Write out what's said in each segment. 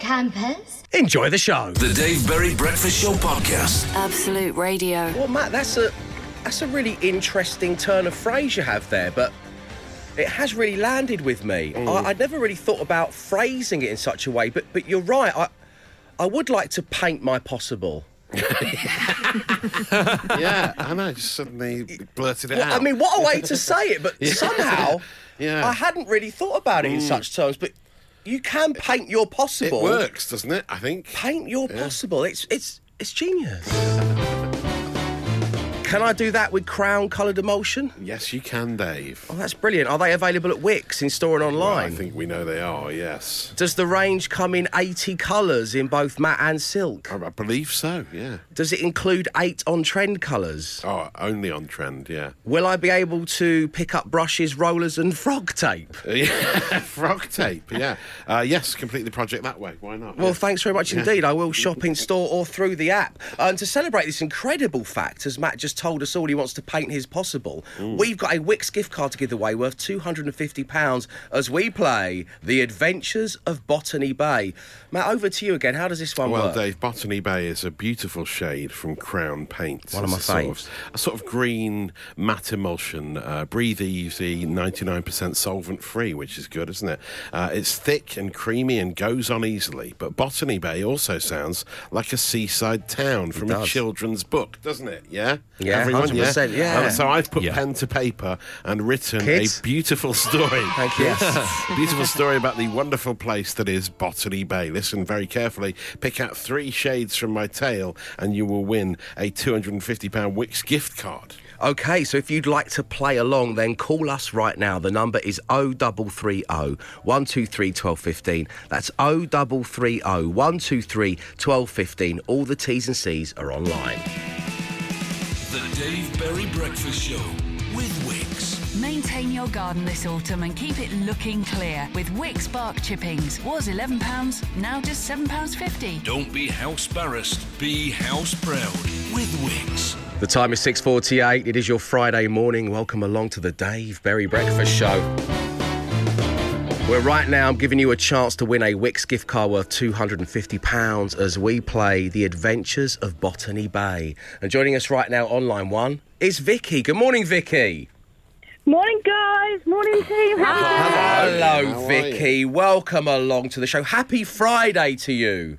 campers. Enjoy the show. The Dave Berry Breakfast Show podcast. Absolute Radio. Well, Matt, that's a that's a really interesting turn of phrase you have there, but it has really landed with me. I, mm. I'd never really thought about phrasing it in such a way, but but you're right. I I would like to paint my possible. yeah, I know. Just suddenly blurted it Well, out. I mean, what a way to say it, but somehow Yeah. I hadn't really thought about it in mm. such terms. But you can paint your possible. it works, doesn't it? I think. Paint your possible. It's it's it's genius. Can I do that with crown coloured emulsion? Yes, you can, Dave. Oh, that's brilliant. Are they available at Wickes in store and Well, I think we know they are. Yes, Does the range come in 80 colours in both matte and silk? I, I believe so. Yeah. Does it include eight on trend colours? Oh, only on trend. Yeah. Will I be able to pick up brushes, rollers, and frog tape? Yeah, frog tape. Yeah. Uh, yes, complete the project that way. Why not? Well, Yeah. thanks very much indeed. I will shop in store or through the app. And to celebrate this incredible fact, as Matt just told us all, he wants to paint his possible. We've got a Wickes gift card to give away worth £250 as we play The Adventures of Botany Bay. Matt, over to you again. How does this one Well, work? Well, Dave, Botany Bay is a beautiful shade from Crown Paints. One of It's my a sort faves. a sort of green matte emulsion, uh, breathe easy, 99% solvent free, which is good, isn't it? Uh, it's thick and creamy and goes on easily. But Botany Bay also sounds like a seaside town from a children's book, doesn't it? Yeah? Yeah, Everyone, 100%, yeah. Uh, so I've put Yeah. pen to paper and written Kids? a beautiful story. Thank you. Beautiful story about the wonderful place that is Botany Bay. Listen very carefully. Pick out three shades from my tail, and you will win a £250 Wickes gift card. Okay, so if you'd like to play along, then call us right now. The number is 0330 123 1215. That's 0330 123 1215. All the T's and C's are online. The Dave Berry Breakfast Show with Wickes. Maintain your garden this autumn and keep it looking clear with Wickes Bark Chippings. Was £11, now just £7.50. Don't be house barrassed, be house proud with Wickes. The time is 6:48. It is your Friday morning. Welcome along to the Dave Berry Breakfast Show. Where right now I'm giving you a chance to win a Wickes gift card worth £250 as we play The Adventures of Botany Bay. And joining us right now on line one is Vicky. Good morning, Vicky. Morning, guys. Morning, team. Happy Hello, How Vicky. Welcome along to the show. Happy Friday to you.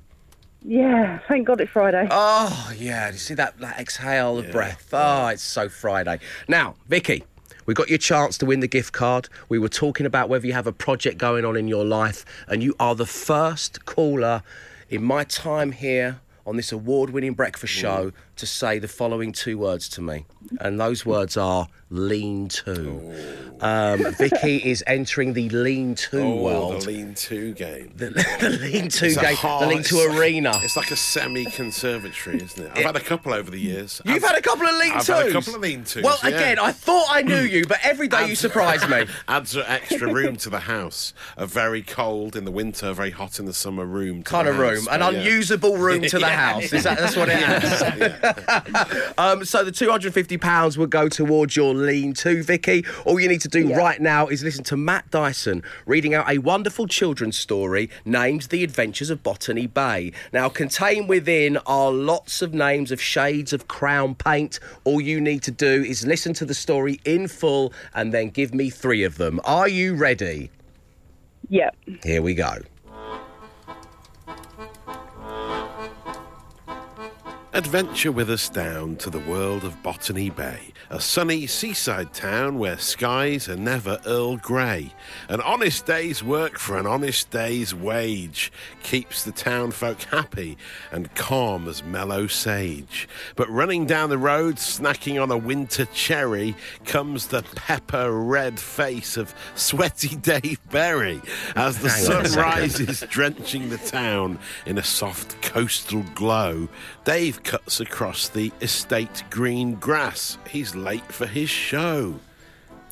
Yeah, thank God it's Friday. Oh, yeah. Do you see that, that exhale of breath? Oh, it's so Friday. Now, Vicky, we got your chance to win the gift card. We were talking about whether you have a project going on in your life, and you are the first caller in my time here on this award winning breakfast mm. show to say the following two words to me. And those words are lean to. Um, Vicky is entering the lean to Oh, world. the lean to game. The, the lean to It's game, the lean to arena. It's like a semi conservatory, isn't it? I've had a couple over the years. You've I've- had a couple of lean I've had a couple of lean tos. Well, yeah. again, I thought I knew you, but every day you surprise me. Adds an extra room to the house. A very cold in the winter, very hot in the summer room. Kind of room, an yeah. unusable room to the Yeah. house. Is that that's what it is? um, so the two hundred fifty pounds will go towards your lean to Vicky. All you need to do right now is listen to Matt Dyson reading out a wonderful children's story named "The Adventures of Botany Bay." Now, contained within are lots of names of shades of crown paint. All you need to do is listen to the story in full and then give me three of them. Are you ready? Yep. Here we go. Adventure with us down to the world of Botany Bay, a sunny seaside town where skies are never Earl Grey. An honest day's work for an honest day's wage keeps the town folk happy and calm as mellow sage. But running down the road, snacking on a winter cherry, comes the pepper red face of sweaty Dave Berry as the Hang sun rises, drenching the town in a soft coastal glow. Dave cuts across the estate green grass. He's late for his show.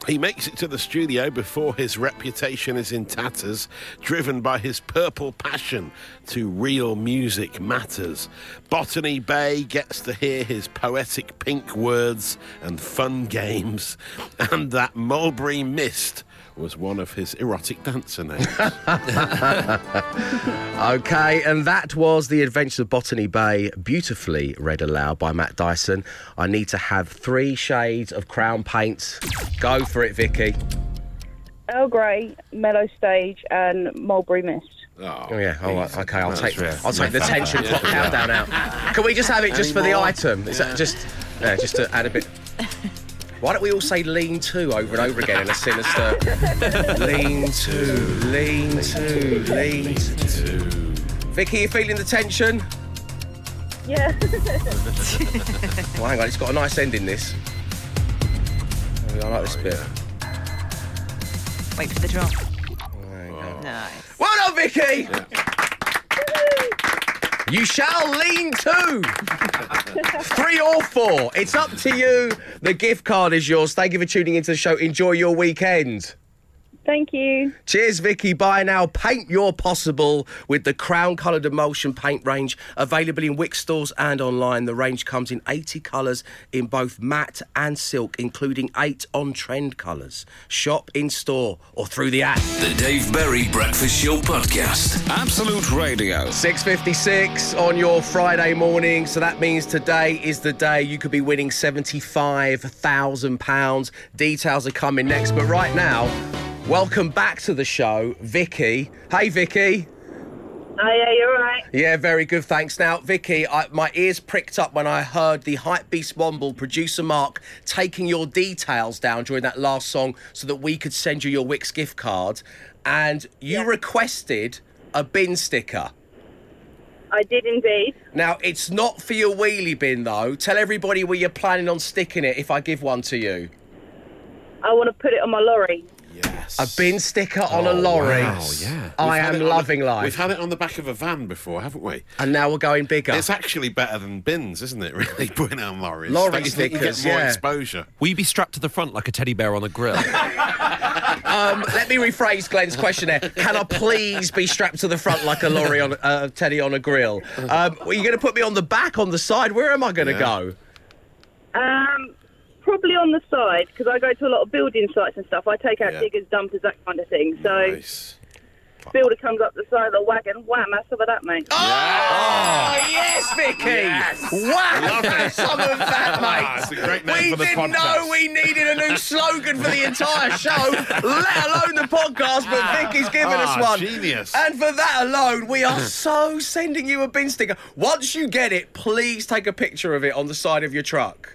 He makes it to the studio before his reputation is in tatters, driven by his purple passion to real music matters. Botany Bay gets to hear his poetic pink words and fun games, and that mulberry mist was one of his erotic dancer names. Okay, and that was The Adventures of Botany Bay, beautifully read aloud by Matt Dyson. I need to have three shades of crown paints. Go for it, Vicky. Earl Grey, Mellow Stage, and Mulberry Mist. Oh yeah, all right, okay. I'll That's take fair. I'll take the tension clock countdown out. Can we just have it just for the item? Is that just yeah, just to add a bit? Why don't we all say lean to over and over again in a sinister lean to, lean to, lean to. Vicky, you feeling the tension? Yeah. Well, hang on, it's got a nice ending. This. I like this oh, bit. Wait for the drop. There you go. Nice. Well done, Vicky. You shall lean to three or four. It's up to you. The gift card is yours. Thank you for tuning into the show. Enjoy your weekend. Thank you. Cheers, Vicky. Bye now. Paint your possible with the Crown Coloured Emulsion paint range available in Wickes stores and online. The range comes in 80 colours in both matte and silk, including eight on trend colours. Shop in store or through the app. The Dave Berry Breakfast Show Podcast. Absolute Radio. 6.56 on your Friday morning. So that means today is the day you could be winning £75,000. Details are coming next. But right now, welcome back to the show, Vicky. Hey, Vicky. Oh, yeah, you're right. Yeah, very good. Thanks. Now, Vicky, I, my ears pricked up when I heard the Hype Beast Womble producer Mark taking your details down during that last song so that we could send you your Wickes gift card. And you Yeah. requested a bin sticker. I did indeed. Now, it's not for your wheelie bin, though. Tell everybody where you're planning on sticking it if I give one to you. I want to put it on my lorry. Yes. A bin sticker on a lorry. Wow, yeah. I We've had am it on the- loving life. We've had it on the back of a van before, haven't we? And now we're going bigger. It's actually better than bins, isn't it? Really, putting it on lorries. Lorry Don't you think you stickers, get more yeah. exposure. Will you be strapped to the front like a teddy bear on a grill? Um, let me rephrase Glenn's question there. Can I please be strapped to the front like a lorry on uh, Teddy on a grill? Um, are you going to put me on the back, on the side? Where am I going to Yeah. go? Um, probably on the side because I go to a lot of building sites and stuff. I take out Yeah. diggers, dumpers, that kind of thing. So Nice. builder comes up the side of the wagon. Wham! Have some of that, mate. Oh, yes, Vicky! Wow, have some of that, mate. It's a great name we for the didn't podcast. know we needed a new slogan for the entire show, let alone the podcast, but Vicky's given us Ah, one. genius. And for that alone, we are so sending you a bin sticker. Once you get it, please take a picture of it on the side of your truck.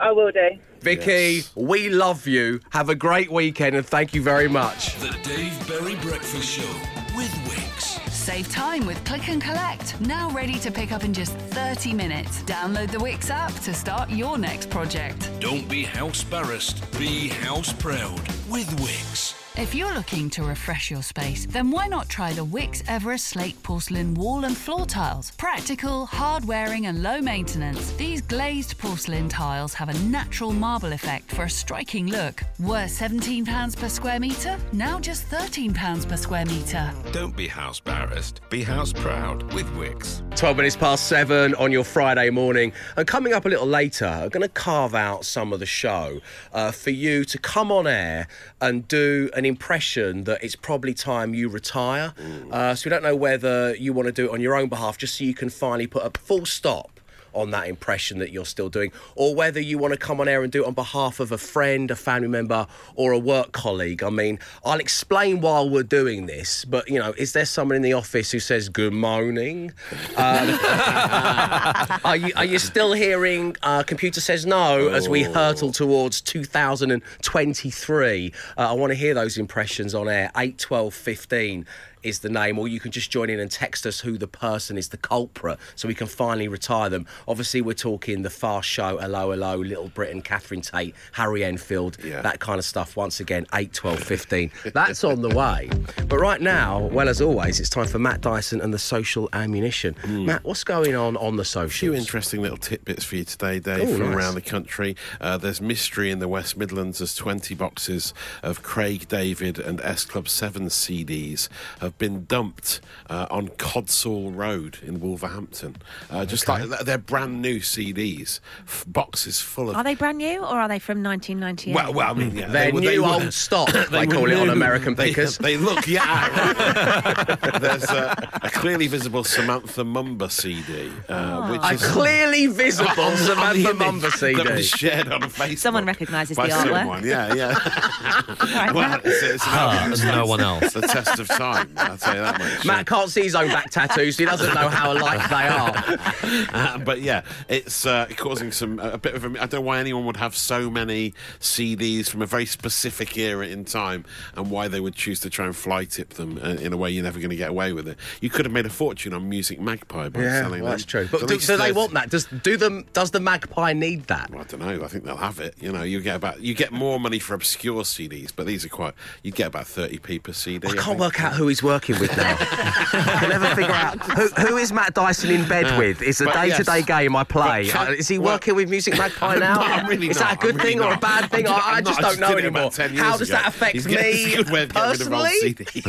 I will do. Vicky, Yes. we love you. Have a great weekend and thank you very much. The Dave Berry Breakfast Show with Wickes. Save time with Click and Collect. Now ready to pick up in just 30 minutes. Download the Wickes app to start your next project. Don't be house barrassed, be house proud with Wickes. If you're looking to refresh your space, then why not try the Wickes Everest Slate Porcelain wall and floor tiles? Practical, hard wearing, and low maintenance, these glazed porcelain tiles have a natural marble effect for a striking look. Worth £17 per square metre? Now just £13 per square metre. Don't be house barrassed, be house proud with Wickes. 12 minutes past seven on your Friday morning. And coming up a little later, I'm going to carve out some of the show uh, for you to come on air and do an impression that it's probably time you retire. Uh, so we don't know whether you want to do it on your own behalf, just so you can finally put a full stop on that impression that you're still doing, or whether you want to come on air and do it on behalf of a friend, a family member, or a work colleague. I mean, I'll explain while we're doing this, but you know, is there someone in the office who says good morning? Um, are you are you still hearing uh, computer says no as we hurtle towards 2023? Uh, I want to hear those impressions on air. 8, 12, 15 is the name, or you can just join in and text us who the person is, the culprit, so we can finally retire them. Obviously, we're talking the Fast Show, Hello, Hello, Little Britain, Catherine Tate, Harry Enfield, Yeah. that kind of stuff. Once again, 8, 12, 15. That's on the way. But right now, well, as always, it's time for Matt Dyson and the social ammunition. Matt, what's going on on the A few interesting little tidbits for you today, Dave, Oh, from nice. around the country. Uh, there's mystery in the West Midlands as 20 boxes of Craig David and S Club 7 CDs have been dumped uh, on Codsall Road in Wolverhampton. Uh, just like they're brand new CDs, f- boxes full of. Are they brand new or are they from 1998? Well, well, I mean, yeah, They're they were- they new were- old stock, they, were call it on. American They- Pickers. They, look, yeah. There's a, a clearly visible Samantha Mumba CD, uh, which A is clearly visible on- on Samantha image Mumba that was CD. shared on Facebook. Someone recognises the artwork. someone. Yeah, yeah. Right, well, Matt. it's, it's, Ah, it's no one else. the test of time. I'll tell you that much. Matt can't see his own back tattoos. He doesn't know how alike they are. Uh, but yeah, it's uh, causing some a bit of. A, I don't know why anyone would have so many CDs from a very specific era in time, and why they would choose to try and fly tip them uh, in a way you're never going to get away with it. You could have made a fortune on Music Magpie by Yeah, selling well, that's true. But do, least do they want that? Does do them? Does the magpie need that? Well, I don't know. I think they'll have it. You know, you get about you get more money for obscure CDs, but these are quite. You get about thirty p per CD. I can't think. work out who he's working with now. I can never figure out who, who is Matt Dyson in bed with. It's a but day-to-day yes. game I play. But can- Uh, is he well, working with Music Magpie I'm now? not- I'm really is not. that a good I'm really thing or a bad thing? I'm I, just- I I'm just not- I don't know anymore. How does ago. that affect He's me getting- it's a good way of getting rid of old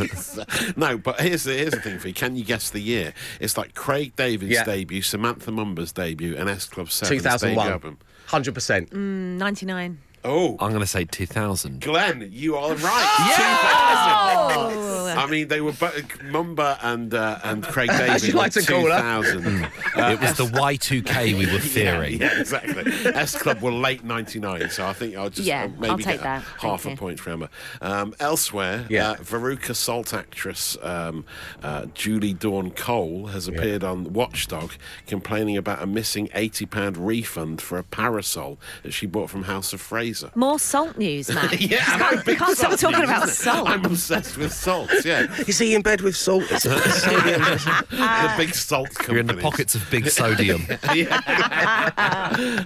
personally? No, but here's the here's the thing for you. Can you guess the year? It's like Craig David's Yeah. debut, Samantha Mumba's debut, and S Club 7's debut 2001. album. Hundred percent. 99. Oh, I'm going to say 2000. Glenn, you are right. 2000. Oh! I mean, they were both Mumba and uh, and Craig David. you like were to call her. 2000. it was the Y2K we were fearing. yeah, exactly. S Club were late '99, so I think I'll just Yeah, uh, maybe I'll take get that. half Thank a you. point for Emma. Um, elsewhere, Yeah. uh, Veruca Salt actress um, uh, Julie Dawn Cole has appeared on Watchdog, complaining about a missing eighty pound refund for a parasol that she bought from House of Fraser. More salt news, man. Yeah, You I'm can't, can't stop talking news, about salt. I'm obsessed with salt. Yeah, Is he in bed with salt? It's a sodium. the big salt companies. You're in the pockets of big sodium.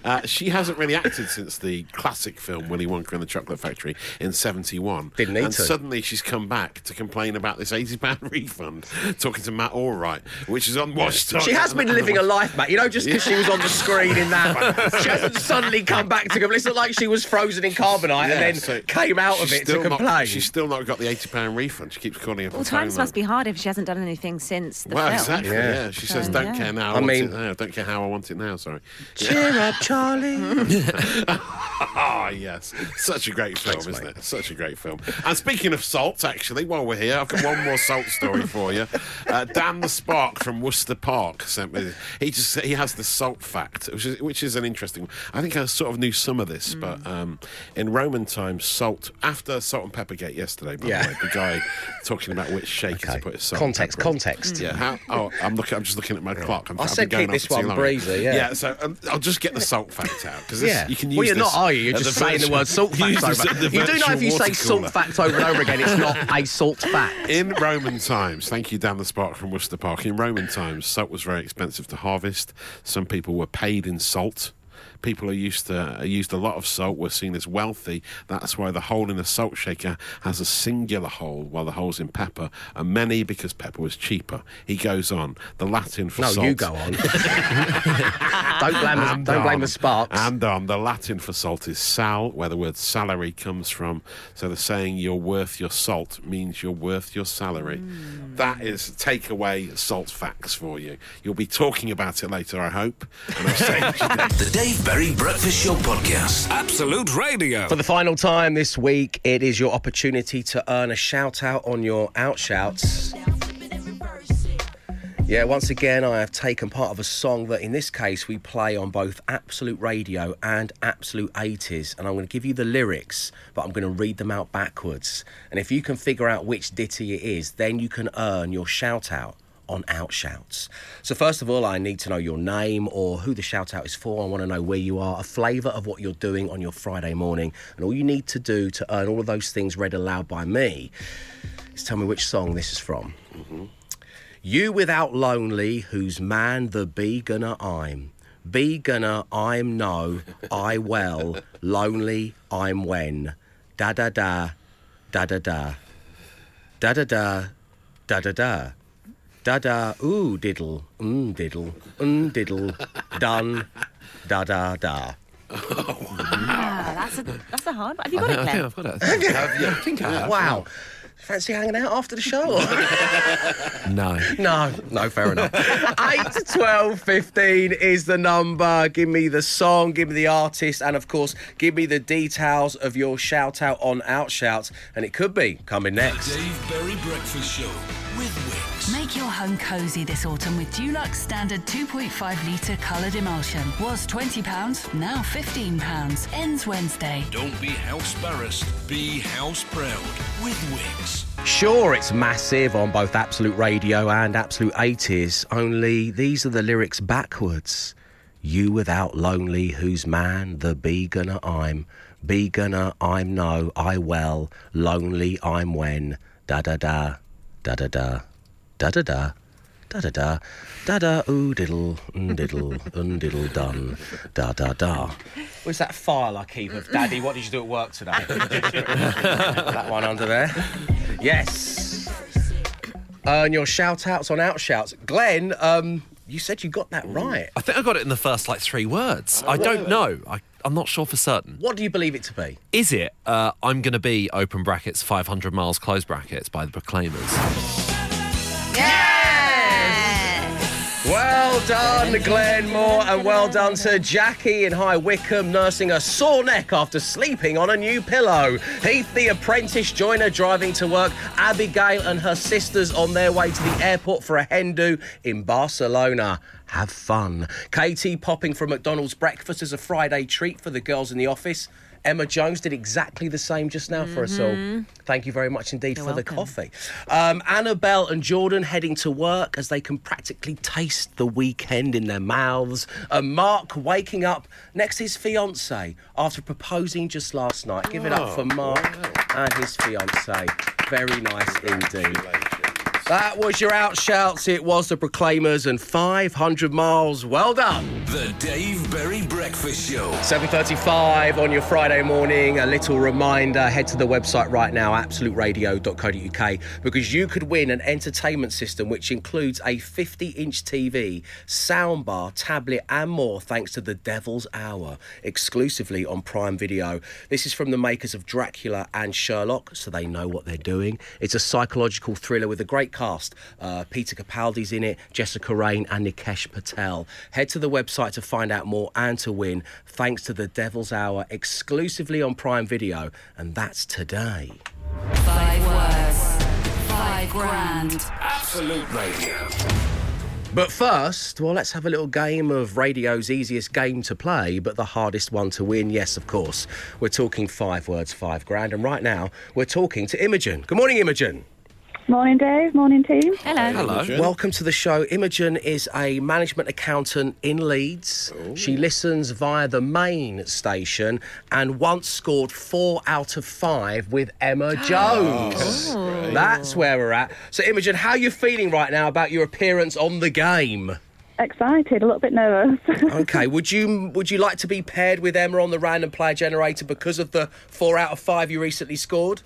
Uh, she hasn't really acted since the classic film Willy Wonka and the Chocolate Factory in '71. Didn't need and to. suddenly she's come back to complain about this eighty pound refund, talking to Matt Allwright, which is on Watchdog. She has been living a life, Matt. You know, just because she was on the screen in that, she hasn't suddenly come back to. complain. It's not like she was frozen in carbonite Yeah, and then so came out of it to still not- she's still not got the eighty pound refund. She keeps calling up. Well, times must be hard if she hasn't done anything since the Well, film. exactly. Yeah. Yeah. She says, "Don't yeah. care now. I, I want mean- it now. Don't care how I want it now." Sorry. Cheer up, Charlie. Ah, yes. Such a great film, Thanks, isn't mate. it? Such a great film. And speaking of salt, actually, while we're here, I've got one more salt story for you. Uh, Dan the Spark from Worcester Park sent me. He just he has the salt fact, which is which is an interesting. one. I think I sort of knew some of this, but um, in Roman times, salt after Salt and Peppergate yesterday, by Yeah. the way, the guy talking about which shaker Okay. to put his salt. Context, context. Yeah. How, oh, I'm looking. I'm just looking at my clock. I'm, I said keep this one breezy, yeah. Yeah. So um, I'll just get the salt fact out because Yeah. you can use well, you're not, are you? You're just saying the word salt fact over. You do know if you say salt fact over and over again, it's not a salt fact. In Roman times, thank you, Dan the Spark from Worcester Park. In Roman times, salt was very expensive to harvest. Some people were paid in salt. People who used to used a lot of salt were seen as wealthy. That's why the hole in a salt shaker has a singular hole, while the holes in pepper are many because pepper was cheaper. He goes on. The Latin for No, salt. you go on. don't blame the, don't blame on. the sparks. And on. The Latin for salt is sal, where the word salary comes from. So the saying "you're worth your salt" means you're worth your salary. Hmm. That is take away salt facts for you. You'll be talking about it later, I hope. And I'll say. The Dave Berry Breakfast Show Podcast. Absolute Radio. For the final time this week, it is your opportunity to earn a shout out on your outshouts. Yeah, once again, I have taken part of a song that in this case we play on both Absolute Radio and Absolute 80s. And I'm going to give you the lyrics, but I'm going to read them out backwards. And if you can figure out which ditty it is, then you can earn your shout out on Outshouts. So, first of all, I need to know your name or who the shout out is for. I want to know where you are, a flavour of what you're doing on your Friday morning. And all you need to do to earn all of those things read aloud by me is tell me which song this is from. Mm-hmm. You without lonely, whose man the be gonna I'm. Be gonna I'm no, I well, lonely I'm when. Da da da, da da da. Da da da, da da da. Da da, ooh diddle, mm diddle, mm diddle, done, da da da. Ah, that's a that's a hard one. Have you got I it, think Glenn? I've got it. Have you? I think I have. Wow. Fancy hanging out after the show? No. no, no, fair enough. 8 to 12, 15 is the number. Give me the song, give me the artist, and of course, give me the details of your shout out on Outshouts. And it could be coming The next. Dave Berry Breakfast Show with Wickes. Make your home cosy this autumn with Dulux Standard 2.5 litre coloured emulsion. Was £20, now £15. Ends Wednesday. Don't be house embarrassed, be house proud with Wickes. Sure, it's massive on both Absolute Radio and Absolute 80s, only these are the lyrics backwards. You without lonely, whose man the beginner I'm. Beginner I'm no, I well, lonely I'm when. Da da da, da da da, da da da. Da da da, da da oo diddle, un diddle, un diddle done, da da da. Where's that file I keep of Daddy? What did you do at work today? that one under there. Yes. Uh, and your shout outs on outshouts. Glenn, um, you said you got that right. I think I got it in the first like three words. I don't know. I, I'm not sure for certain. What do you believe it to be? Is it uh, I'm going to be open brackets 500 miles close brackets by the Proclaimers? Well done, Glenn Moore, and well done to Jackie in High Wycombe, nursing a sore neck after sleeping on a new pillow. Heath, the apprentice joiner, driving to work. Abigail and her sisters on their way to the airport for a hen do in Barcelona. Have fun. Katie popping from McDonald's breakfast as a Friday treat for the girls in the office. Emma Jones did exactly the same just now for us all. Thank you very much indeed for the coffee. Um, Annabelle and Jordan heading to work as they can practically taste the weekend in their mouths. And Mark waking up next to his fiance after proposing just last night. Give it up for Mark and his fiance. Very nice indeed. That was your outshouts. It was the Proclaimers and 500 miles. Well done. The Dave Berry Breakfast Show. 7.35 on your Friday morning. A little reminder, head to the website right now, absoluteradio.co.uk, because you could win an entertainment system which includes a 50-inch TV, soundbar, tablet and more thanks to The Devil's Hour, exclusively on Prime Video. This is from the makers of Dracula and Sherlock, so they know what they're doing. It's a psychological thriller with a great cast. Uh, Peter Capaldi's in it, Jessica Raine and Nikesh Patel. Head to the website to find out more and to win, thanks to The Devil's Hour, exclusively on Prime Video, and that's today. Five words. Five grand. Absolute Radio. But first, well, let's have a little game of radio's easiest game to play, but the hardest one to win. Yes, of course. We're talking five words, five grand. And right now, we're talking to Imogen. Good morning, Imogen. Morning, Dave. Morning, team. Hello. Hello. Welcome to the show. Imogen is a management accountant in Leeds. She listens via the main station and once scored four out of five with Emma Jones. That's where we're at. So, Imogen, how are you feeling right now about your appearance on the game? Excited, a little bit nervous. Okay, would you would you like to be paired with Emma on the random player generator because of the four out of five you recently scored?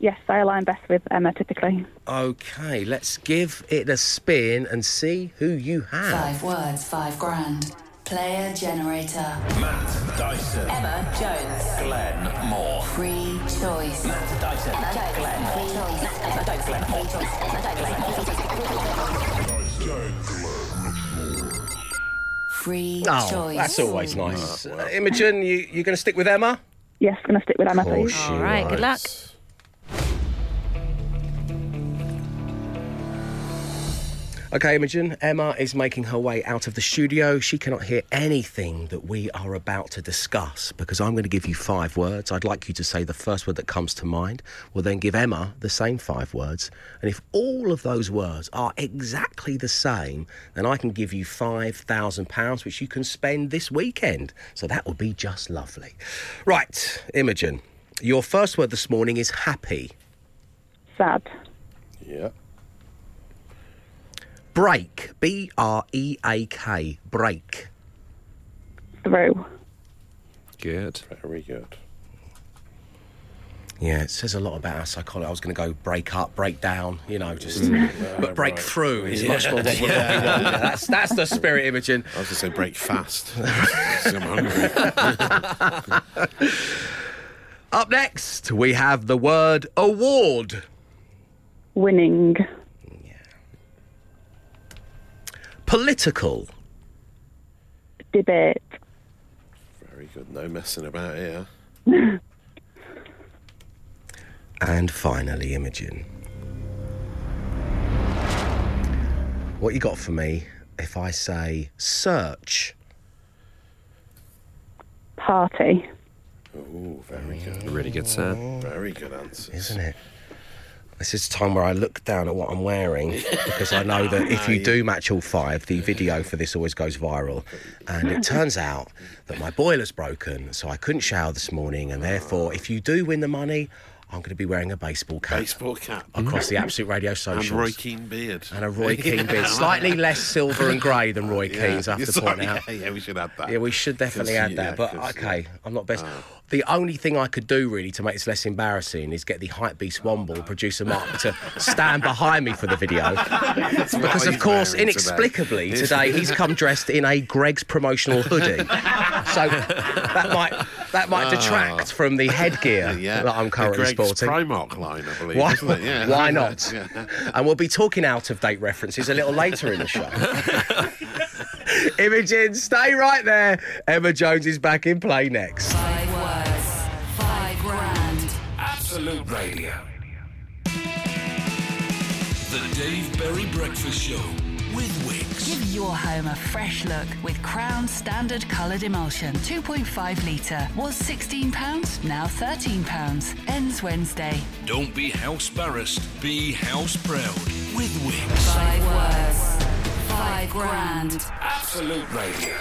Yes, I align best with Emma typically. Okay, let's give it a spin and see who you have. Five words, five grand. Player generator. Matt Dyson. Emma Jones. Glenn Moore. Free choice. Matt Dyson. Glenn Moore. Free choice. Oh, choice. that's always nice. Uh, Imogen, you you going to stick with Emma? Yes, I'm going to stick with Emma, Of course please. All right, are. good luck. Okay, Imogen, Emma is making her way out of the studio. She cannot hear anything that we are about to discuss because I'm going to give you five words. I'd like you to say the first word that comes to mind. We'll then give Emma the same five words. And if all of those words are exactly the same, then I can give you £5,000, which you can spend this weekend. So that would be just lovely. Right, Imogen, your first word this morning is happy. Sad. Yeah. Break. B R E A K. Break. Through. Good. Very good. Yeah, it says a lot about our psychology. I was going to go break up, break down, you know, just. Mm. but break through is much more what we want. Yeah, that's, that's the spirit, Imogen. I was going to say break fast. I'm hungry. Up next, we have the word award. Winning. Political. Debate. Very good. No messing about here. And finally, Imogen. What you got for me if I say search? Party. Oh, very good. Really good set. Very good answer. Isn't it? This is the time where I look down at what I'm wearing because I know that if you do match all five, the video for this always goes viral. And it turns out that my boiler's broken, so I couldn't shower this morning. And therefore, if you do win the money, I'm going to be wearing a baseball cap Baseball cap. across the mm. Absolute Radio And socials. Roy Keane beard. And a Roy Keane beard. Slightly less silver and grey than Roy Keane's, I have to Sorry, point out. Yeah, yeah, we should add that. Yeah, we should definitely add that. yeah, but okay, I'm not best. Oh. The only thing I could do really to make this less embarrassing is get the hype beast Womble producer Mark to stand behind me for the video. because of course, inexplicably today. today. he's come dressed in a Greggs promotional hoodie. so that might that might detract from the headgear Ah. Yeah, that I'm the currently Greggs sporting. Primark line, I believe, Why, isn't it? Yeah. why not? Yeah. And we'll be talking out of date references a little later in the show. Imogen, stay right there. Emma Jones is back in play next. Five words, five grand. Absolute Radio. The Dave Berry Breakfast Show with Wickes. Give your home a fresh look with Crown Standard Coloured Emulsion. 2.5 litre. Was £16, now £13. Ends Wednesday. Don't be house embarrassed, be house proud with Wickes. Five words, five grand. Absolute Radio.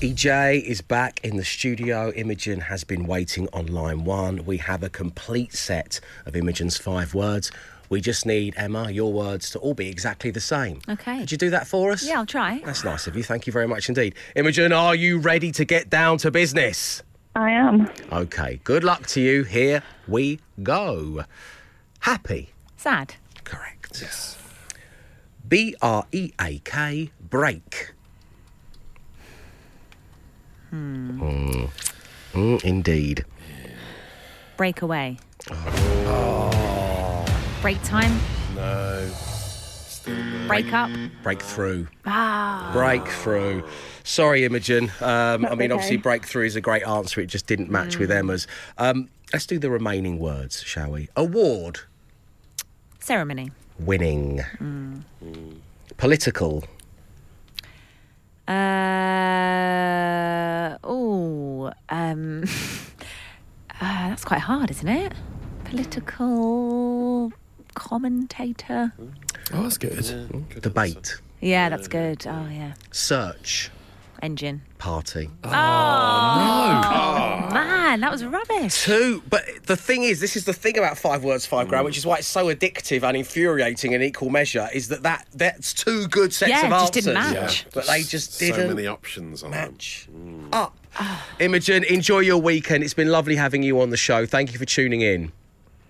EJ is back in the studio. Imogen has been waiting on line one. We have a complete set of Imogen's five words. We just need, Emma, your words to all be exactly the same. Okay. Could you do that for us? Yeah, I'll try. That's nice of you. Thank you very much indeed. Imogen, are you ready to get down to business? I am. Okay, good luck to you. Here we go. Happy. Sad. Correct. Yes. B R E A K, break. Hmm. Mm, indeed. Breakaway. Break time. No. Break up. Breakthrough. Ah. Breakthrough. Sorry, Imogen. Um, I mean, okay. obviously, breakthrough is a great answer. It just didn't match with Emma's. Um, let's do the remaining words, shall we? Award. Ceremony. Winning. Political. Uh, oh, um, uh, that's quite hard, isn't it? Political commentator. Oh, that's good. Hmm. Debate. Yeah, that's good. Oh, yeah. Search. Engine. Party. Oh, oh, no. man, that was rubbish. Two, but the thing is, this is the thing about five words, five grand, mm. which is why it's so addictive and infuriating in equal measure. Is that, that that's two good sets Yeah, of it just answers, didn't match. but they just so didn't many options on them. match mm. up. Ah. Imogen, enjoy your weekend. It's been lovely having you on the show. Thank you for tuning in.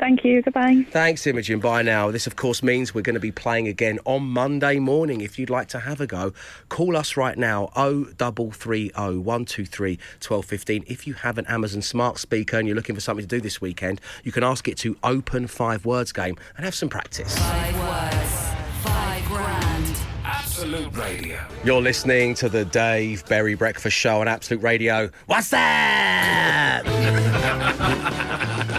Thank you. Goodbye. Thanks, Imogen. Bye now. This, of course, means we're going to be playing again on Monday morning. If you'd like to have a go, call us right now 0330 123 1215. If you have an Amazon smart speaker and you're looking for something to do this weekend, you can ask it to open five words game and have some practice. Five words, five grand. Absolute Radio. You're listening to the Dave Berry Breakfast Show on Absolute Radio. What's that?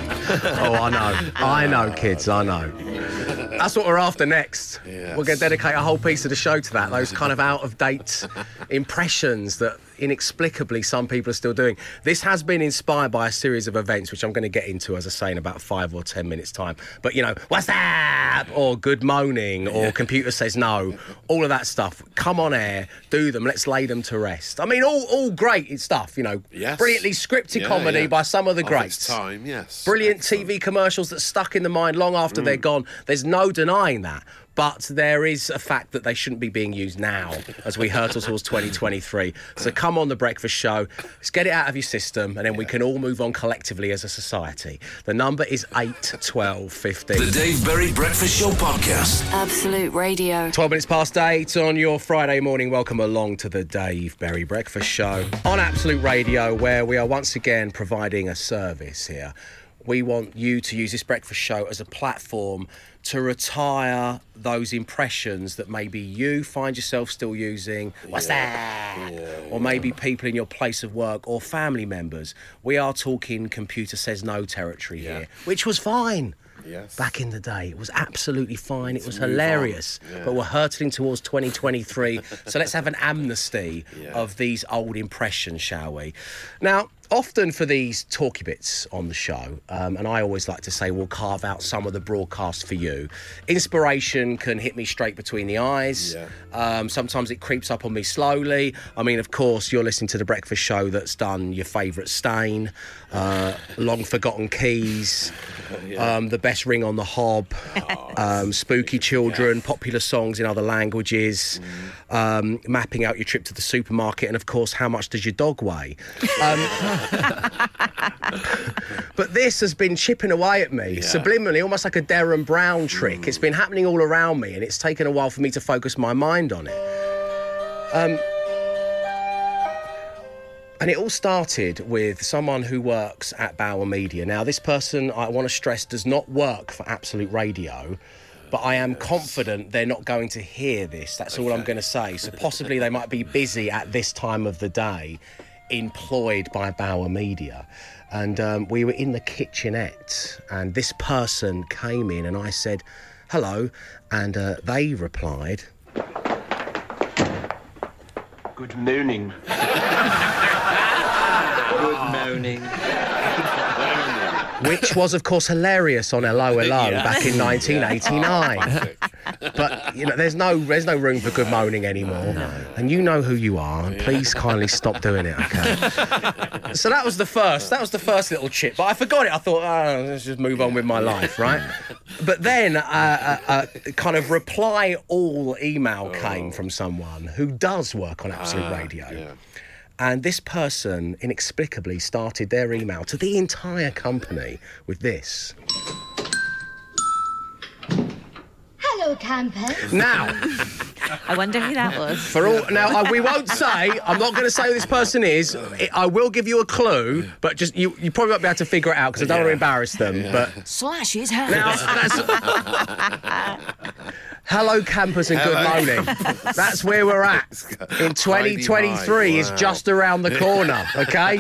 oh, I know. I know, kids. I know. That's what we're after next. Yes. We're going to dedicate a whole piece of the show to that. Those kind of out of date impressions that inexplicably some people are still doing. This has been inspired by a series of events, which I'm going to get into, as I say, in about five or ten minutes' time. But, you know, what's that? Or good moaning, or computer says no. All of that stuff. Come on air, do them. Let's lay them to rest. I mean, all, all great stuff, you know. Yes. Brilliantly scripted Yeah, comedy yeah. by some of the Of greats. its time, yes. Brilliant Excellent. TV commercials that stuck in the mind long after they're mm. gone. There's no denying that. But there is a fact that they shouldn't be being used now as we hurtle towards 2023. So come on the breakfast show. Let's get it out of your system and then we can all move on collectively as a society. The number is 8 12 15. The Dave Berry Breakfast Show podcast. Absolute Radio. 12 minutes past 8 on your Friday morning. Welcome along to the Dave Berry Breakfast Show on Absolute Radio, where we are once again providing a service here. we want you to use this breakfast show as a platform to retire those impressions that maybe you find yourself still using. What's that? or maybe people in your place of work or family members. We are talking computer says no territory here, which was fine. Yes. Back in the day, it was absolutely fine. It was hilarious, Yeah. but we're hurtling towards 2023. so let's have an amnesty Yeah. of these old impressions, shall we? Now, often for these talky bits on the show, um, and I always like to say we'll carve out some of the broadcast for you. Inspiration can hit me straight between the eyes. Yeah. Um, sometimes it creeps up on me slowly. I mean, of course, you're listening to the breakfast show that's done your favourite stain, uh, long forgotten keys, um, the best ring on the hob, um, spooky children, popular songs in other languages, um, mapping out your trip to the supermarket, and of course, how much does your dog weigh? But this has been chipping away at me subliminally, almost like a Derren Brown trick. It's been happening all around me, and it's taken a while for me to focus my mind on it. Um, and it all started with someone who works at Bauer Media. Now, this person, I want to stress, does not work for Absolute Radio, but I am confident they're not going to hear this. That's all I'm going to say. So, possibly they might be busy at this time of the day, employed by Bauer Media. And um, we were in the kitchenette, and this person came in, and I said, Hello. And uh, they replied, Good morning. Good morning. which was, of course, hilarious on 'Allo 'Allo back in 1989. But you know, there's no there's no room for good moaning anymore, and you know who you are. And please kindly stop doing it, okay? so that was the first. That was the first little chip. But I forgot it. I thought, oh, let's just move on with my life, right? But then uh, a, a kind of reply all email oh. came from someone who does work on Absolute ah, Radio. And this person inexplicably started their email to the entire company with this. Hello, campers. Now, I wonder who that was. for all now, I, we won't say. I'm not going to say who this person is. I I will give you a clue, but just you, you probably won't be able to figure it out because I don't want to embarrass them. But Slash his hand. now, that's, hello, campers, and good morning. That's where we're at in 2023. Is just around the corner. Okay,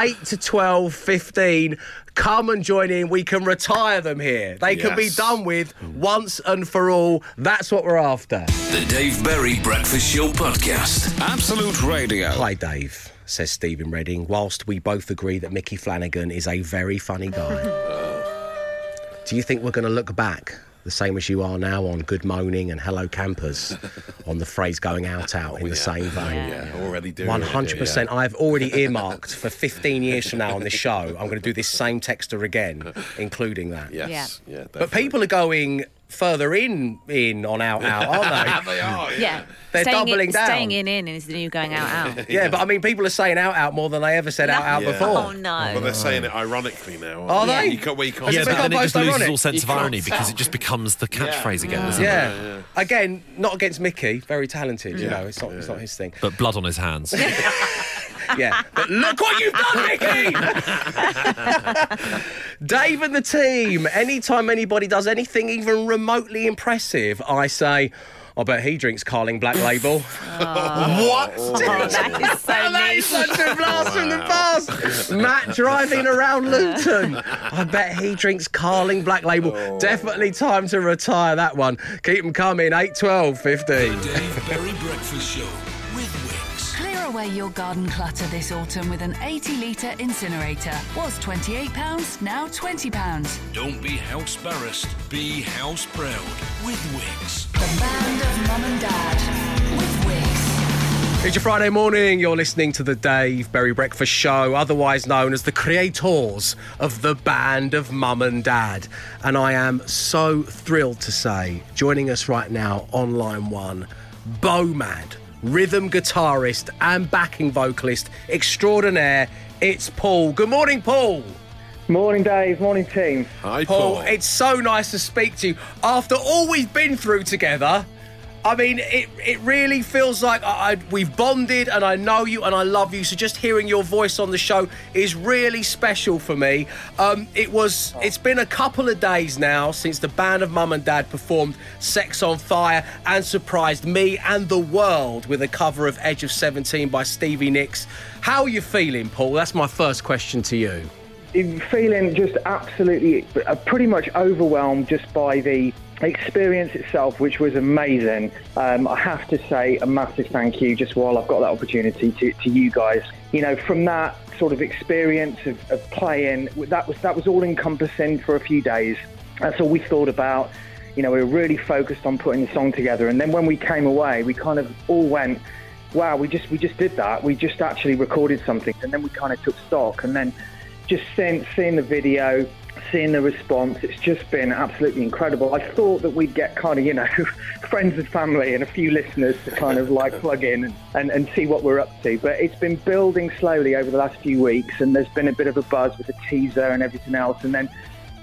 eight to 12, 15. Come and join in. We can retire them here. They can be done with once and for all. That's what we're after. The Dave Berry Breakfast Show Podcast. Absolute Radio. Hi, Dave, says Stephen Redding, whilst we both agree that Micky Flanagan is a very funny guy. Do you think we're going to look back the same as you are now on Good Moaning and Hello Campers on the phrase going out out in the same vein? Yeah, already doing One it, hundred percent. I've already earmarked for fifteen years from now on this show. I'm going to do this same texter again, including that. Yes. Yeah. But people are going further in in on out out, aren't they? they are. Yeah. They're staying doubling in, down. Staying in in is the new going out out. Yeah, but I mean, people are saying out out more than they ever said out out Yeah. before. Oh no. Well, they're saying it ironically now. Are aren't they? You can't, well, you can't Yeah, but then it just post-ironic? loses all sense You of irony can't because it just becomes the catchphrase again, doesn't it? Yeah. Again, not against Micky. Very talented. You know, it's not. It's not his thing. But blood on his hands. Yeah. But look what you've done, Micky! Dave and the team. Anytime anybody does anything even remotely impressive, I say. Oh, I bet he drinks Carling Black Label. Oh. what? Oh, that is so that is such a blast from the past. Matt driving around Luton. I bet he drinks Carling Black Label. Oh. Definitely time to retire that one. Keep them coming. 8, 12, 15. The Dave Berry Breakfast Show with Wickes. Clear away your garden clutter this autumn with an 80 litre incinerator. Was £28, now £20. Don't be house embarrassed, be house proud with Wickes. The band of mum and dad with Wickes. It's your Friday morning. You're listening to the Dave Berry Breakfast Show, otherwise known as the creators of the band of Mum and Dad. And I am so thrilled to say, joining us right now on line one, Bowmad, rhythm guitarist and backing vocalist extraordinaire. It's Paul. Good morning, Paul. Morning, Dave. Morning, team. Hi, Paul, Paul. it's so nice to speak to you. After all we've been through together, I mean, it, it really feels like I, I, we've bonded and I know you and I love you. So just hearing your voice on the show is really special for me. Um, it was, it's been a couple of days now since the band of Mum and Dad performed Sex on Fire and surprised me and the world with a cover of Edge of 17 by Stevie Nicks. How are you feeling, Paul? That's my first question to you. Feeling just absolutely, uh, pretty much overwhelmed just by the experience itself, which was amazing. Um, I have to say a massive thank you just while I've got that opportunity to, to you guys. You know, from that sort of experience of, of playing, that was that was all encompassing for a few days. That's all we thought about. You know, we were really focused on putting the song together, and then when we came away, we kind of all went, "Wow, we just we just did that. We just actually recorded something," and then we kind of took stock, and then just seeing, seeing the video, seeing the response, it's just been absolutely incredible. I thought that we'd get kind of, you know, friends and family and a few listeners to kind of like plug in and, and, and see what we're up to. But it's been building slowly over the last few weeks, and there's been a bit of a buzz with the teaser and everything else. And then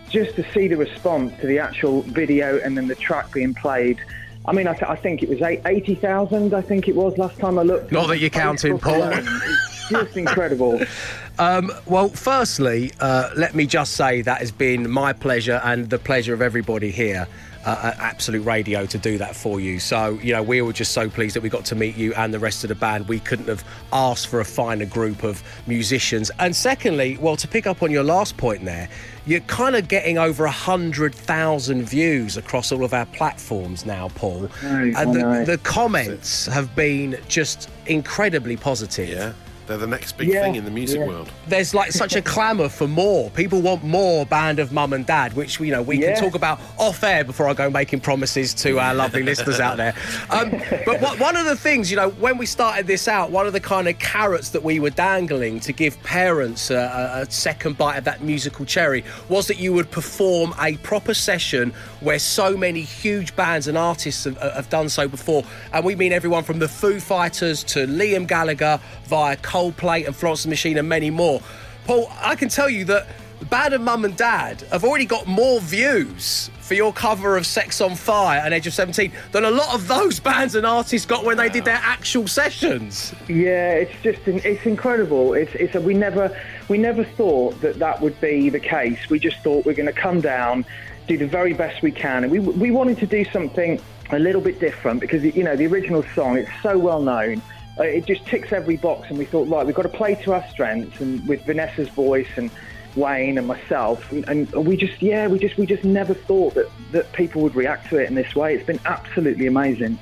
just to see the response to the actual video and then the track being played. I mean, I, th- I think it was 80,000, I think it was last time I looked. Not that you're counting, Paul. It's just incredible. Um, well, firstly, uh, let me just say that has been my pleasure and the pleasure of everybody here uh, at Absolute Radio to do that for you. So, you know, we were just so pleased that we got to meet you and the rest of the band. We couldn't have asked for a finer group of musicians. And secondly, well, to pick up on your last point there, you're kind of getting over 100,000 views across all of our platforms now, Paul. Nice, and the, nice. the comments have been just incredibly positive. Yeah. They're the next big Yeah, thing in the music yeah. world. there's like such a clamour for more. People want more band of mum and dad, which you know we Yeah. can talk about off air before I go making promises to our lovely listeners out there. Um, but what, one of the things, you know, when we started this out, one of the kind of carrots that we were dangling to give parents a, a, a second bite of that musical cherry was that you would perform a proper session where so many huge bands and artists have, have done so before, and we mean everyone from the Foo Fighters to Liam Gallagher via Coldplay and Florence and the Machine and many more. Paul, I can tell you that Band of Mum and Dad have already got more views for your cover of Sex on Fire and Edge of 17 than a lot of those bands and artists got when they did their actual sessions. Yeah, it's just it's incredible. It's it's a, we never we never thought that that would be the case. We just thought we're going to come down, do the very best we can, and we we wanted to do something a little bit different because you know the original song it's so well known. Uh, it just ticks every box, and we thought right, we've got to play to our strengths, and with Vanessa's voice and Wayne and myself, and, and we just yeah, we just we just never thought that that people would react to it in this way. It's been absolutely amazing.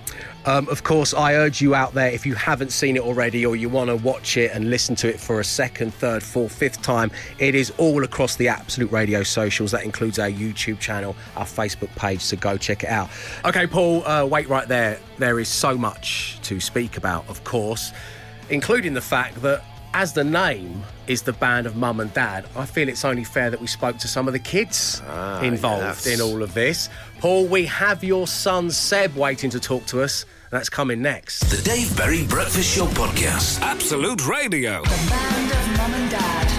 Um, of course, I urge you out there, if you haven't seen it already or you want to watch it and listen to it for a second, third, fourth, fifth time, it is all across the Absolute Radio socials. That includes our YouTube channel, our Facebook page, so go check it out. Okay, Paul, uh, wait right there. There is so much to speak about, of course, including the fact that as the name is the band of mum and dad, I feel it's only fair that we spoke to some of the kids Ah, involved yes. in all of this. Paul, we have your son Seb waiting to talk to us. That's coming next. The Dave Berry Breakfast Show Podcast. Absolute Radio. The band of Mum and Dad with Wickes.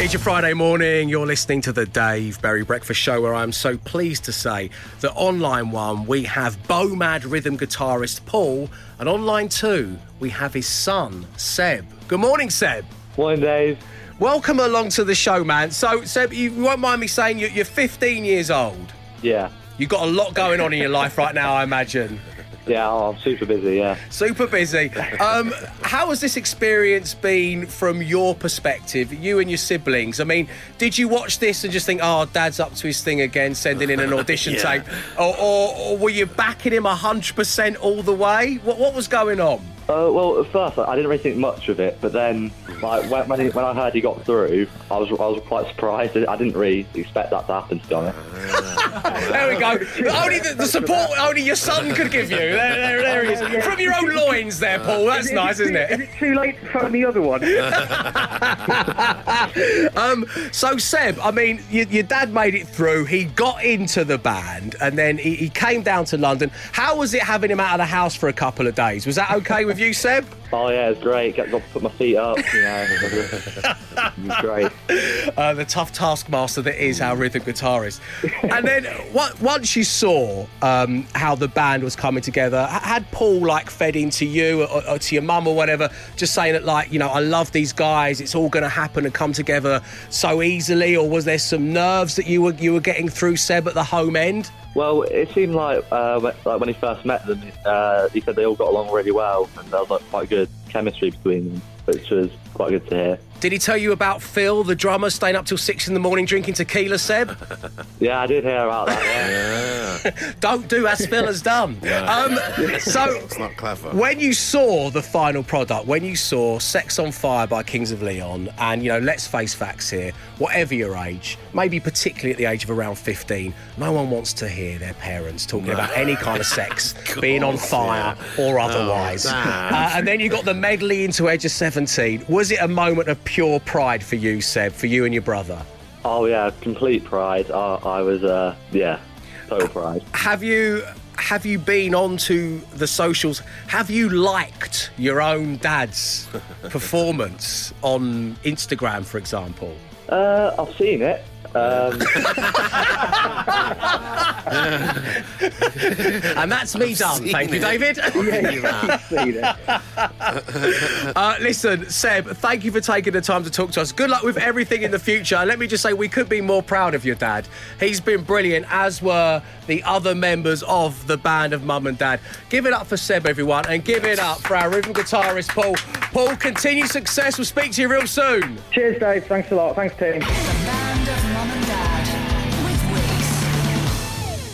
It's your Friday morning. You're listening to the Dave Berry Breakfast Show, where I'm so pleased to say that online one we have Bomad rhythm guitarist Paul, and online two we have his son Seb. Good morning, Seb. Morning, Dave. Welcome along to the show, man. So, Seb, you won't mind me saying you're you're 15 years old. Yeah. You've got a lot going on in your life right now, I imagine. Yeah, oh, I'm super busy, yeah. Super busy. Um, how has this experience been from your perspective, you and your siblings? I mean, did you watch this and just think, oh, dad's up to his thing again, sending in an audition Yeah. tape? Or, or, or were you backing him 100% all the way? What, what was going on? Uh, well, at first, I didn't really think much of it, but then, like, when, when, he, when I heard he got through, I was, I was quite surprised. I didn't really expect that to happen, to be honest. There we go. only the, the support only your son could give you. There, there, there he is. From your own loins there, Paul. That's nice, isn't it? Is it too late to phone the other one? um, so Seb, I mean, your, your dad made it through. He got into the band, and then he, he came down to London. How was it having him out of the house for a couple of days? Was that okay with you, Seb? Oh yeah, it's great. Got, got to put my feet up. You know, it's great. uh, the tough taskmaster that is our rhythm guitarist. and then what, once you saw um, how the band was coming together, had Paul like fed into you or, or to your mum or whatever, just saying that like you know I love these guys, it's all going to happen and come together so easily, or was there some nerves that you were you were getting through Seb at the home end? Well, it seemed like uh, when- like when he first met them, uh, he said they all got along really well, and there was like quite good chemistry between them, which was quite good to hear. Did he tell you about Phil, the drummer, staying up till six in the morning drinking tequila, Seb? Yeah, I did hear about that. Yeah. Don't do as Phil has done. Um, so It's not clever. When you saw the final product, when you saw Sex on Fire by Kings of Leon, and you know, let's face facts here, whatever your age, maybe particularly at the age of around 15, no one wants to hear their parents talking about any kind of sex, being on fire or otherwise. Dad. Uh, and then you got the medley into Edge of 17. Was it a moment of pure pride for you, Seb, for you and your brother? Oh yeah, complete pride. I, I was, uh, yeah, total pride. Have you have you been onto the socials? Have you liked your own dad's performance on Instagram, for example? Uh, I've seen it. Um, And that's me done. seen Thank you, it. David. uh, listen, Seb, thank you for taking the time to talk to us. Good luck with everything in the future. And let me just say, we could be more proud of your dad. He's been brilliant, as were the other members of the band of Mum and Dad. Give it up for Seb, everyone, and give it up for our rhythm guitarist, Paul. Paul, continue success. We'll speak to you real soon. Cheers, Dave. Thanks a lot. Thanks, team.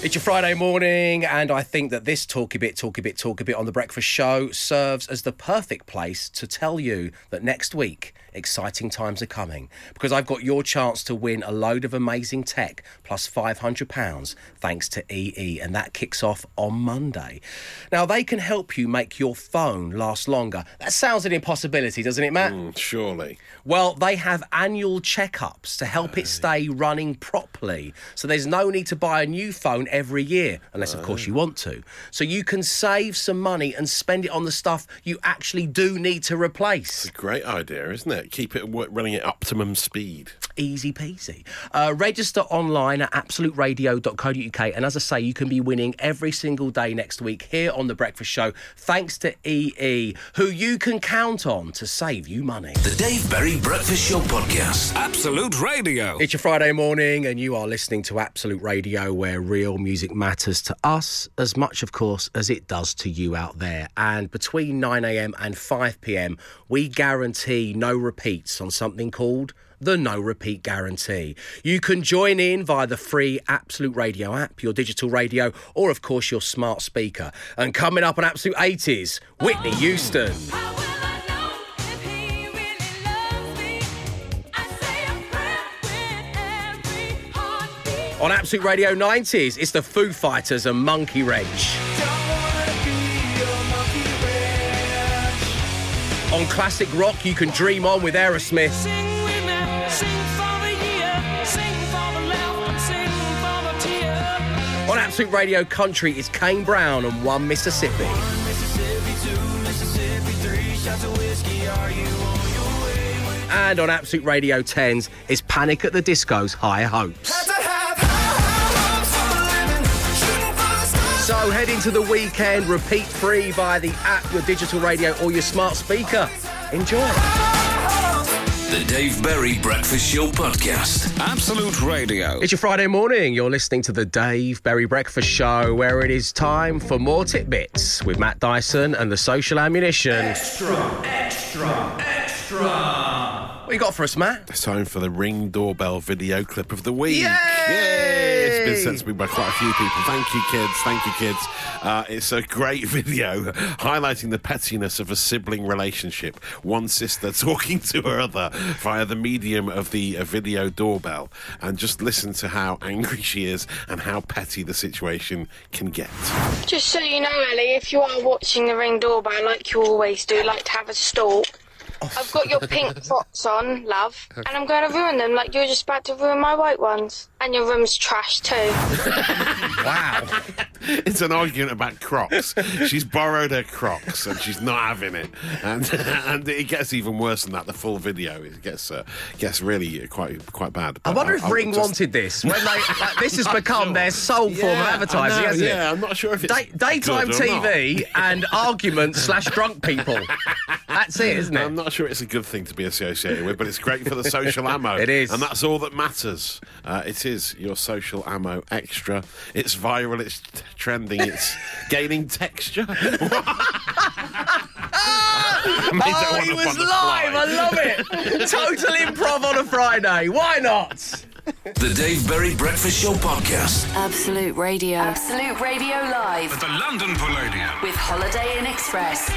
It's your Friday morning, and I think that this Talk a Bit, Talk a Bit, Talk a Bit on the Breakfast Show serves as the perfect place to tell you that next week, exciting times are coming because I've got your chance to win a load of amazing tech plus £500 thanks to EE, and that kicks off on Monday. Now, they can help you make your phone last longer. That sounds an impossibility, doesn't it, Matt? Mm, surely. Well, they have annual checkups to help it stay running properly. So there's no need to buy a new phone every year, unless, of course, you want to. So you can save some money and spend it on the stuff you actually do need to replace. It's a Great idea, isn't it? Keep it wo- running at optimum speed. Easy peasy. Uh, register online at absoluteradio.co.uk. And as I say, you can be winning every single day next week here on The Breakfast Show, thanks to EE, who you can count on to save you money. The Dave Berry Breakfast Show Podcast. Absolute Radio. It's your Friday morning, and you are listening to Absolute Radio, where real music matters to us as much, of course, as it does to you out there. And between 9am and 5pm, we guarantee no repeats on something called the no repeat guarantee. You can join in via the free Absolute Radio app, your digital radio, or of course your smart speaker. And coming up on Absolute 80s, Whitney Houston. On Absolute Radio 90s, it's the Foo Fighters and Monkey Wrench. On classic rock, you can dream on with Aerosmith. On Absolute Radio Country, is Kane Brown and One Mississippi. And on Absolute Radio 10s, it's Panic at the Disco's High Hopes. So head into the weekend, repeat free via the app, your digital radio, or your smart speaker. Enjoy. The Dave Berry Breakfast Show Podcast. Absolute Radio. It's your Friday morning. You're listening to the Dave Berry Breakfast Show, where it is time for more tidbits with Matt Dyson and the social ammunition. Extra, extra, extra. What you got for us, Matt? It's time for the Ring Doorbell video clip of the week. Yay! It's been sent to me by quite a few people. Thank you, kids. Thank you, kids. Uh, it's a great video highlighting the pettiness of a sibling relationship. One sister talking to her other via the medium of the uh, video doorbell. And just listen to how angry she is and how petty the situation can get. Just so you know, Ellie, if you are watching the ring doorbell like you always do, like to have a stalk, I've got your pink socks on, love, and I'm going to ruin them like you're just about to ruin my white ones. And your room's trash too. Wow. it's an argument about Crocs. she's borrowed her Crocs and she's not having it, and and it gets even worse than that. The full video it gets uh, gets really quite quite bad. I But wonder if I- I Ring just- wanted this. When they, like, this has become their sole form of advertising, know, hasn't it? yeah, I'm not sure if it's Day- daytime good or not. TV and arguments slash drunk people. That's it, isn't it? I'm not sure it's a good thing to be associated with, but it's great for the social ammo. It is. and that's all that matters. Uh, it is your social ammo extra. It's viral. It's t- trending. It's gaining texture. oh, one he was live. I love it. Total improv on a Friday. Why not? The Dave Berry Breakfast Show podcast. Absolute Radio. Absolute Radio Live. At the London Palladium. With Holiday Inn Express.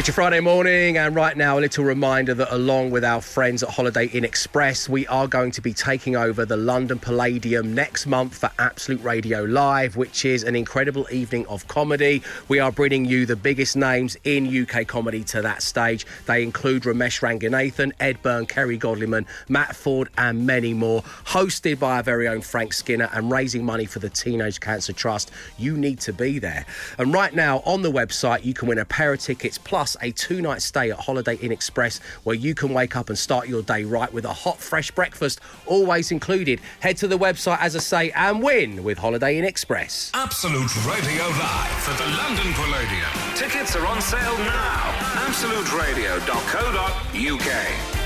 It's your Friday morning, and right now, a little reminder that along with our friends at Holiday Inn Express, we are going to be taking over the London Palladium next month for Absolute Radio Live, which is an incredible evening of comedy. We are bringing you the biggest names in UK comedy to that stage. They include Romesh Ranganathan, Ed Byrne, Kerry Godliman, Matt Ford, and many more. Hosted by our very own Frank Skinner and raising money for the Teenage Cancer Trust. You need to be there. And right now, on the website, you can win a pair of tickets plus a two night stay at Holiday Inn Express where you can wake up and start your day right with a hot, fresh breakfast, always included. Head to the website, as I say, and win with Holiday Inn Express. Absolute Radio Live at the London Palladium. Tickets are on sale now. AbsoluteRadio.co.uk.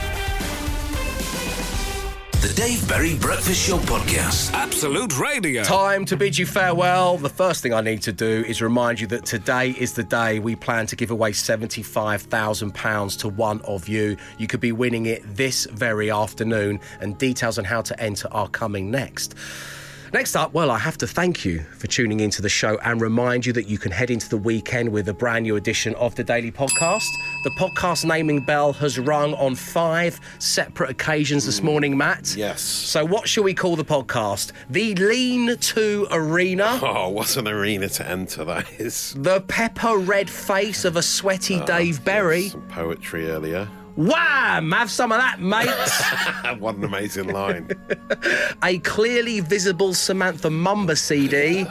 The Dave Berry Breakfast Show podcast. Absolute Radio. Time to bid you farewell. The first thing I need to do is remind you that today is the day we plan to give away £75,000 to one of you. You could be winning it this very afternoon, and details on how to enter are coming next. Next up, well, I have to thank you for tuning into the show and remind you that you can head into the weekend with a brand new edition of the Daily Podcast. The podcast naming bell has rung on five separate occasions this mm. morning, Matt. Yes. So, what shall we call the podcast? The Lean To Arena. Oh, what an arena to enter that is. The pepper red face of a sweaty ah, Dave Berry. Some poetry earlier. Wham! Have some of that, mate. what an amazing line. a clearly visible Samantha Mumba CD.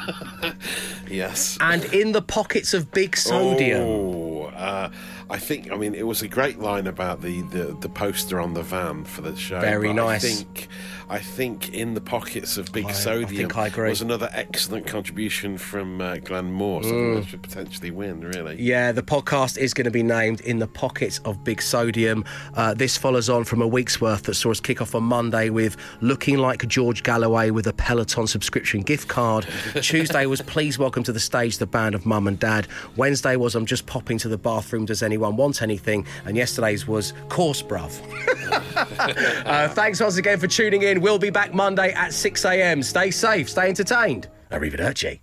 yes. And in the pockets of Big Sodium. Oh, uh, I think. I mean, it was a great line about the, the, the poster on the van for the show. Very nice. I think, I think in the pockets of Big I- I Sodium think I agree. was another excellent contribution from uh, Glenn Moore. Something Mm. that should potentially win. Really. Yeah, the podcast is going to be named In the Pockets of Big Sodium. Uh, this follows on from a week's worth that saw us kick off on Monday with Looking Like George Galloway with a Peloton subscription gift card. Tuesday was Please Welcome to the Stage the band of Mum and Dad. Wednesday was I'm Just Popping to the Bathroom, Does Anyone Want Anything? And yesterday's was Course Bruv. uh, thanks once again for tuning in. We'll be back Monday at 6am. Stay safe, stay entertained. Arrivederci.